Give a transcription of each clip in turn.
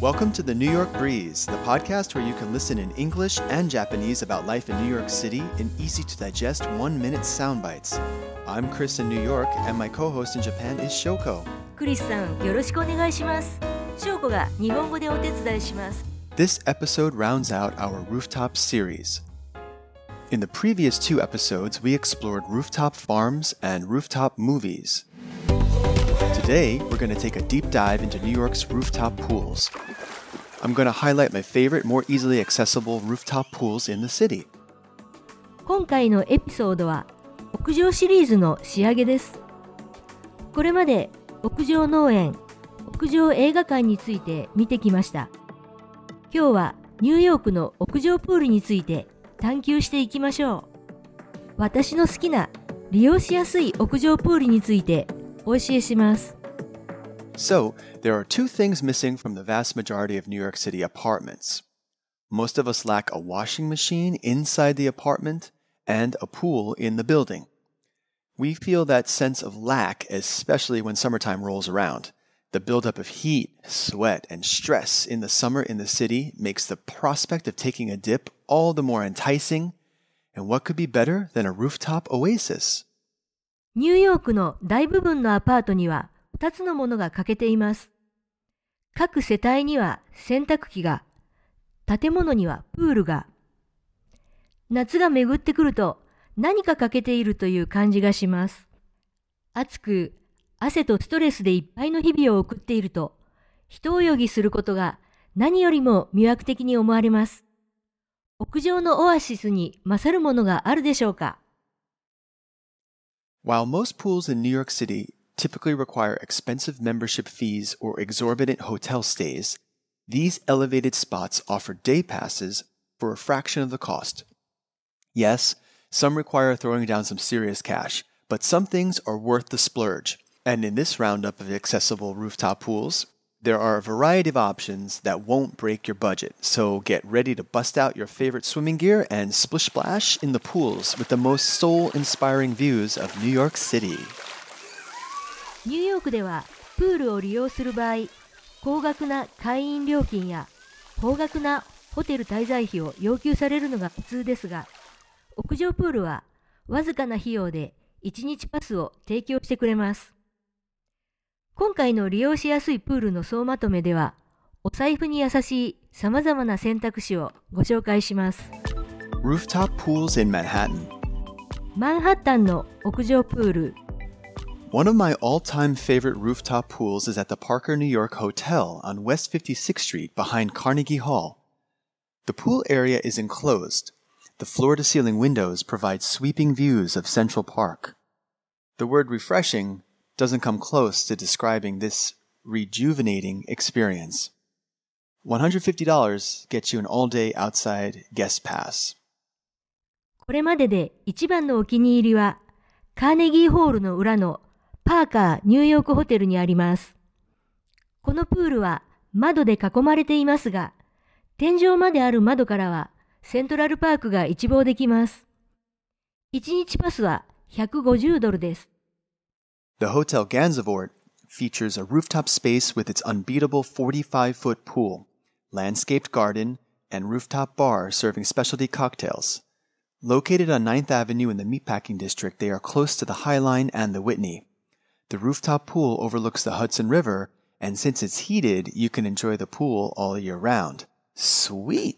Welcome to the New York Breeze, the podcast where you can listen in English and Japanese about life in New York City in easy to digest one minute sound bites. I'm Chris in New York, and my co host in Japan is Shoko. クリスさん、よろしくお願いします。翔子が日本語でお手伝いします。 This episode rounds out our rooftop series. In the previous two episodes, we explored rooftop farms and rooftop movies. Today, we're going to take a deep dive into New York's rooftop pools. I'm going to highlight my favorite, more easily accessible rooftop pools in the city. 今回のエピソードは屋上シリーズの仕上げです。これまで屋上農園、屋上映画館について見てきました。今日はニューヨークの屋上プールについて探求していきましょう。私の好きな利用しやすい屋上プールについてお教えします。So, there are two things missing from the vast majority of New York City apartments. Most of us lack a washing machine inside the apartment and a pool in the building. We feel that sense of lack, especially when summertime rolls around. The buildup of heat, sweat, and stress in the summer in the city makes the prospect of taking a dip all the more enticing. And what could be better than a rooftop oasis? ニューヨークの大部分のアパートには 2つのものが欠けています。各世帯には洗濯機が、建物にはプールが。夏が巡ってくると何か欠けているという感じがします。暑く、汗とストレスでいっぱいの日々を送っていると、人泳ぎすることが何よりも魅惑的に思われます。屋上のオアシスに勝るものがあるでしょうか？While most pools in New York City typically require expensive membership fees or exorbitant hotel stays, these elevated spots offer day passes for a fraction of the cost. Yes, some require throwing down some serious cash, but some things are worth the splurge. And in this roundup of accessible rooftop pools, there are a variety of options that won't break your budget. So get ready to bust out your favorite swimming gear and splish splash in the pools with the most soul inspiring views of New York City. ニューヨークではプールを利用する場合、高額な会員料金や高額なホテル滞在費を要求されるのが普通ですが、屋上プールはわずかな費用で1日パスを提供してくれます。今回の利用しやすいプールの総まとめでは、お財布に優しい様々な選択肢をご紹介します。Rooftop pools in Manhattan. マンハッタンの屋上プール、One of my all time favorite rooftop pools is at the Parker New York Hotel on West 56th Street behind Carnegie Hall. The pool area is enclosed. The floor to ceiling windows provide sweeping views of Central Park. The word refreshing doesn't come close to describing this rejuvenating experience. $150 gets you an all day outside guest pass. これまでで一番のお気に入りは、カーネギーホールの裏の パーカーニューヨークホテルにあります。このプールは窓で囲まれていますが、天井まである窓からはセントラルパークが一望できます。1日パスは150ドルです。The Hotel Gansevoort features a rooftop space with its unbeatable 45 foot pool, landscaped garden, and rooftop bar serving specialty cocktails. Located on 9th Avenue in the Meatpacking District, they are close to the High Line and the Whitney. The rooftop pool overlooks the Hudson River, and since it's heated, you can enjoy the pool all year round. Sweet!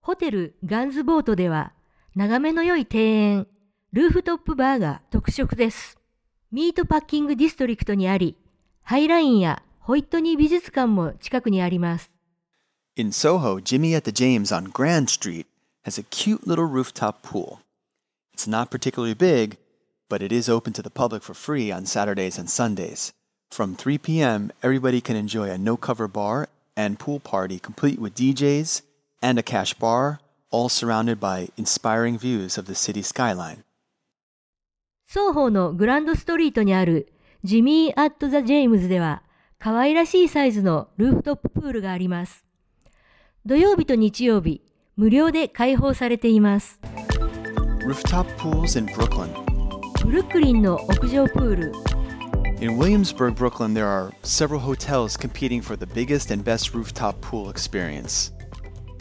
ホテルガンズボートでは、眺めの良い庭園、ルーフトップバーが特色です。ミートパッキングディストリクトにあり、ハイラインやホイットニー美術館も近くにあります。 In Soho, Jimmy at the James on Grand Street has a cute little rooftop pool. It's not particularly big, but it is open to the public for free on Saturdays and Sundays. From 3 p.m., everybody can enjoy a no cover bar and pool party complete with DJs and a cash bar, all surrounded by inspiring views of the city skyline. 双方のグランドストリートにあるジミー・アット・ザ・ジェームズでは可愛らしいサイズのルーフトッププールがあります。土曜日と日曜日、無料で開放されています。 Rooftop pools in Brooklyn. in Williamsburg, Brooklyn, there are several hotels competing for the biggest and best rooftop pool experience.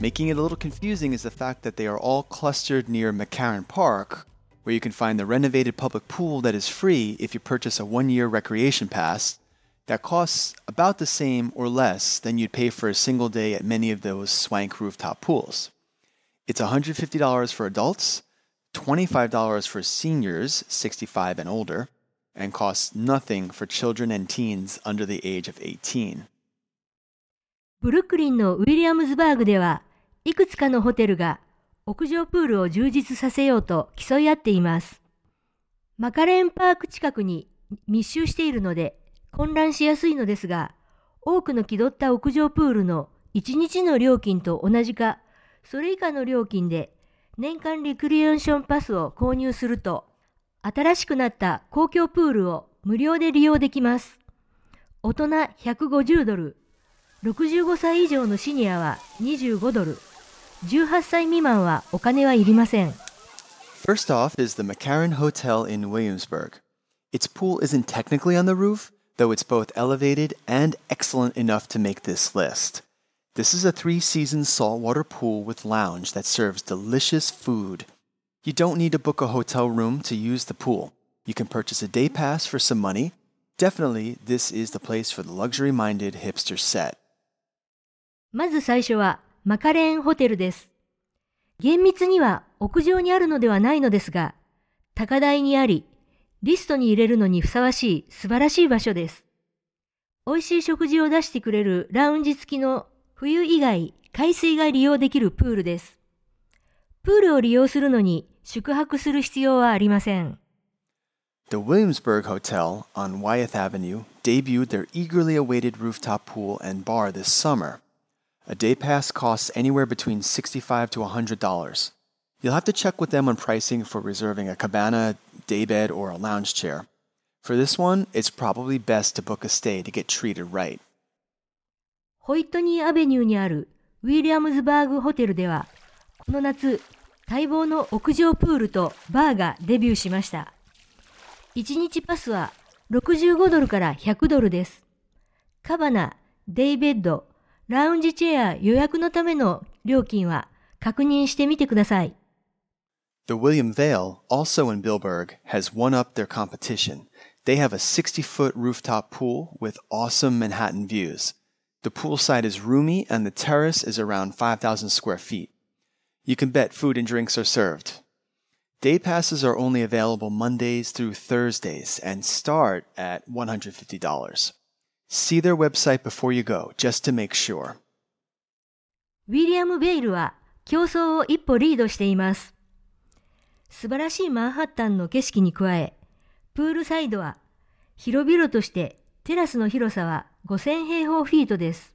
Making it a little confusing is the fact that they are all clustered near McCarren Park, where you can find the renovated public pool that is free if you purchase a one year recreation pass that costs about the same or less than you'd pay for a single day at many of those swank rooftop pools. It's $150 for adults $25 for seniors 65 and older, and costs nothing for children and teens under the age of 18. ブルックリンのウィリアムズバーグではいくつかのホテルが屋上プールを充実させようと競い合っています。マカレーンパーク近くに密集しているので混乱しやすいのですが、多くの気取った屋上プールの1日の料金と同じか、それ以下の料金で年間リクリエーションパスを購入すると、新しくなった公共プールを無料で利用できます。大人150ドル、65歳以上のシニアは25ドル、18歳未満はお金はいりません。First off is the McCarran Hotel in Williamsburg. Its pool isn't technically on the roof, though it's both elevated and excellent enough to make this list. This is a three season saltwater pool with lounge that serves delicious food. You don't need to book a hotel room to use the pool. You can purchase a day pass for some money. Definitely, this is the place for the luxury minded hipster set. まず最初はマカレーンホテルです。厳密には屋上にあるのではないのですが、高台にあり、リストに入れるのにふさわしい素晴らしい場所です。美味しい食事を出してくれるラウンジ付きの 冬以外、海水が利用できるプールです。プールを利用するのに宿泊する必要はありません。The Williamsburg Hotel on Wythe Avenue debuted their eagerly awaited rooftop pool and bar this summer. A day pass costs anywhere between $65 to $100. You'll have to check with them on pricing for reserving a cabana, day bed, or a lounge chair. For this one, it's probably best to book a stay to get treated right. ホイットニーアベニューにあるウィリアムズバーグホテルでは、この夏、待望の屋上プールとバーがデビューしました。1日パスは65ドルから100ドルです。カバナ、デイベッド、ラウンジチェア予約のための料金は確認してみてください。The William Vale, also in Billburg, has won up their competition. They have a 60 foot rooftop pool with awesome Manhattan views. The poolside is roomy and the terrace is around 5,000 square feet. You can bet food and drinks are served. Day passes are only available Mondays through Thursdays and start at $150. See their website before you go, just to make sure. ウィリアム・ベイルは競争を一歩リードしています。素晴らしいマンハッタンの景色に加え、プールサイドは広々としてテラスの広さは 5000平方フィートです。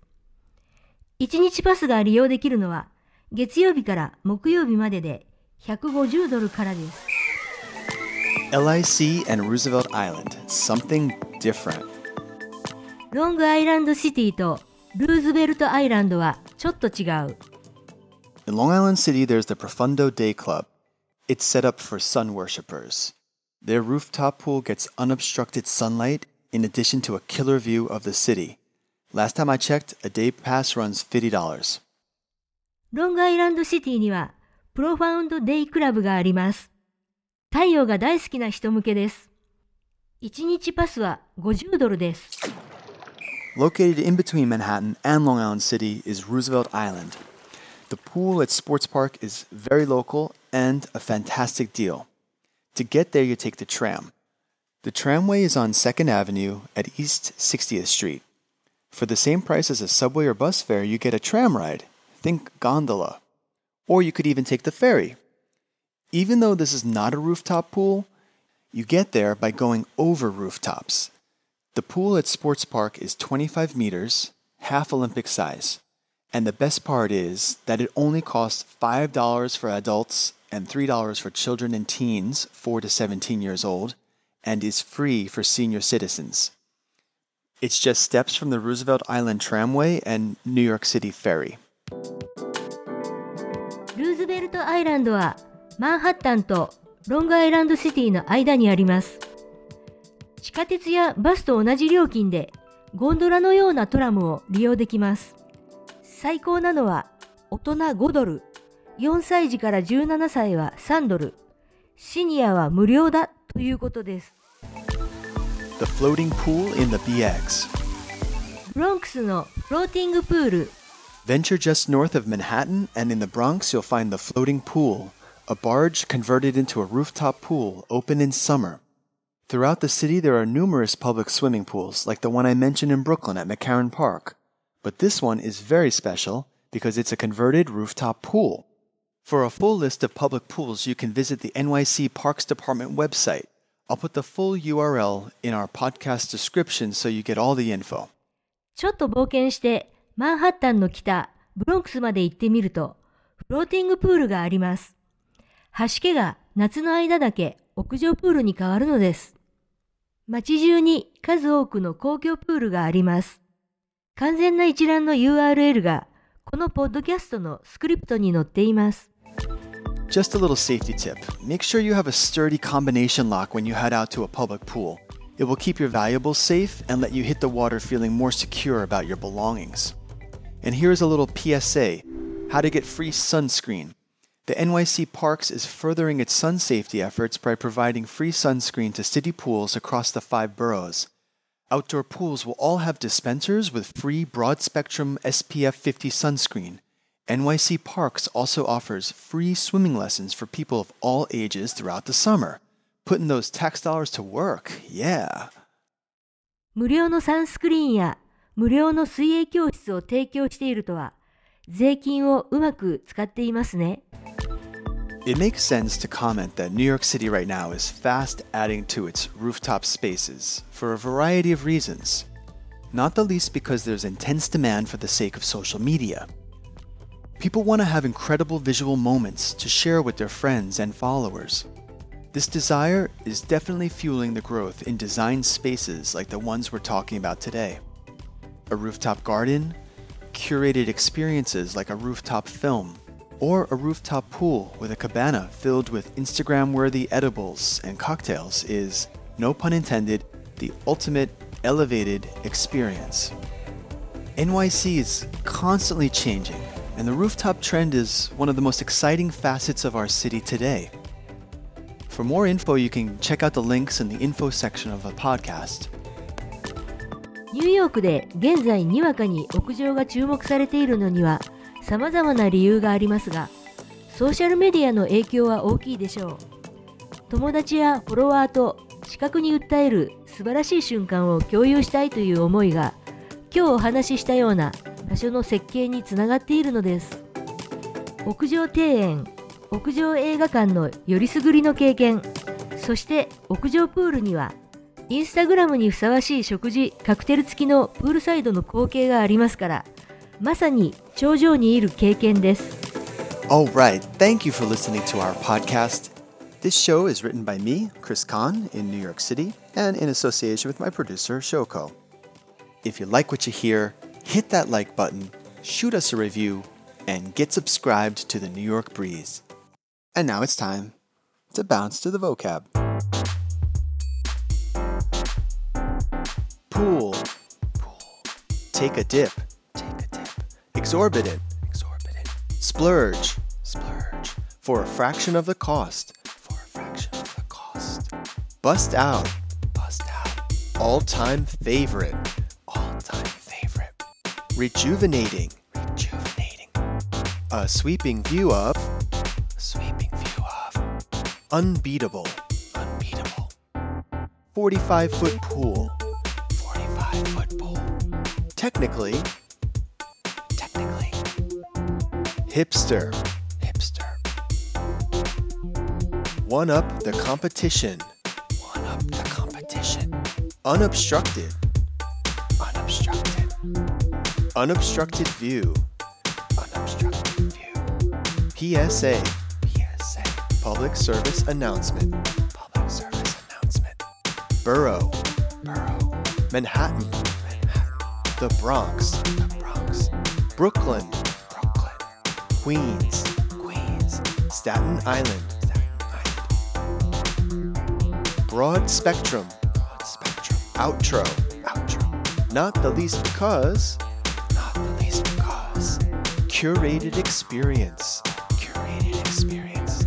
1日パスが利用できるのは月曜日から木曜日までで150ドルからです。LIC and Roosevelt Island, something different. ロングアイランドシティとルーズベルトアイランドはちょっと違う。In Long Island City, there's the Profundo Day Club. It's set up for sun worshippers. Their rooftop pool gets unobstructed sunlight in addition to a killer view of the city. Last time I checked, a day pass runs $50. ロングアイランドシティにはプロファウンドデイクラブがあります。太陽が大好きな人向けです。1日パスは50ドルです。 Located in between Manhattan and Long Island City is Roosevelt Island. The pool at Sports Park is very local and a fantastic deal. To get there, you take the tram. The tramway is on 2nd Avenue at East 60th Street. For the same price as a subway or bus fare, you get a tram ride. Think gondola. Or you could even take the ferry. Even though this is not a rooftop pool, you get there by going over rooftops. The pool at Sports Park is 25 meters, half Olympic size. And the best part is that it only costs $5 for adults and $3 for children and teens 4 to 17 years old and is free for senior citizens. It's just steps from the Roosevelt Island Tramway and New York City Ferry. ルーズベルトアイランドはマンハッタンとロングアイランドシティの間にあります。地下鉄やバスと同じ料金でゴンドラのようなトラムを利用できます。最高なのは大人5ドル、4歳児から17歳は3ドル、シニアは無料だということです。The floating pool in the BX. ブロンクスのフローティングプール。Venture just north of Manhattan, and in the Bronx, you'll find the floating pool, a barge converted into a rooftop pool open in summer. Throughout the city, there are numerous public swimming pools, like the one I mentioned in Brooklyn at McCarren Park. But this one is very special because it's a converted rooftop pool. For a full list of public pools, you can visit the NYC Parks Department website. I'll put the full URL in our podcast description so you get all the info. ちょっと冒険してマンハッタンの北、ブロンクスまで行ってみると、フローティングプールがあります。橋家が夏の間だけ屋上プールに変わるのです。街中に数多くの公共プールがあります。完全な一覧の URL がこのポッドキャストのスクリプトに載っています。Just a little safety tip. Make sure you have a sturdy combination lock when you head out to a public pool. It will keep your valuables safe and let you hit the water feeling more secure about your belongings. And here's a little PSA how to get free sunscreen. The NYC Parks is furthering its sun safety efforts by providing free sunscreen to city pools across the five boroughs. Outdoor pools will all have dispensers with free broad spectrum SPF 50 sunscreen. NYC Parks also offers free swimming lessons for people of all ages throughout the summer. Putting those tax dollars to work, yeah. 無料のサンスクリーンや無料の水泳教室を提供しているとは、税金をうまく使っていますね。It makes sense to comment that New York City right now is fast adding to its rooftop spaces for a variety of reasons, not the least because there's intense demand for the sake of social media. People want to have incredible visual moments to share with their friends and followers. This desire is definitely fueling the growth in design spaces like the ones we're talking about today a rooftop garden, curated experiences like a rooftop film, or a rooftop pool with a cabana filled with Instagram worthy edibles and cocktails is, no pun intended, the ultimate elevated experience. NYC is constantly changing, and the rooftop trend is one of the most exciting facets of our city today. For more info, you can check out the links in the info section of the podcast. ニューヨークで現在にわかに屋上が注目されているのには様々な理由がありますが、ソーシャルメディアの影響は大きいでしょう。友達やフォロワーと視覚に訴える素晴らしい瞬間を共有したいという思いが、今日お話ししたような場所の設計につながっているのです。屋上庭園、屋上映画館のよりすぐりの経験、そして屋上プールにはインスタグラムにふさわしい食事カクテル付きのプールサイドの光景がありますからまさに頂上にいる経験です Alright, thank you for listening to our podcast. This show is written by me, Chris Kahn, in New York City, and in association with my producer, Shoko. If you like what you hear, hit that like button, shoot us a review, and get subscribed to the New York Breeze. And now it's time to bounce to the vocab. Pool. Pool. Take a dip. Take a dip. Exorbitant. Exorbitant. Splurge. Splurge. For a fraction of the cost. For a fraction of the cost. Bust out. Bust out. All time favorite. All time favorite. Rejuvenating. Rejuvenating. A sweeping view of. Sweeping view of. Unbeatable. Unbeatable. 45 foot pool 45 foot pool, technically, technically, hipster, hipster. One up the competition, one up the competition. Unobstructed. Unobstructed view, unobstructed view. PSA, PSA. Public service announcement, public service announcement. Borough, borough. Manhattan, the Bronx, the Bronx, Brooklyn, Brooklyn, Queens, Queens, Staten Island, Staten Island. Broad spectrum, broad spectrum. Outro. Outro. Not the least because. Not the because. Curated experience. Curated experience.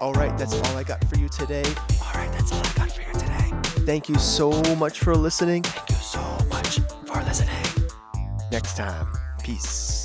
All right, that's all I got for you today. All right, that's all I got for you today. Thank you so much for listening. Thank you so much for listening. Next time, peace.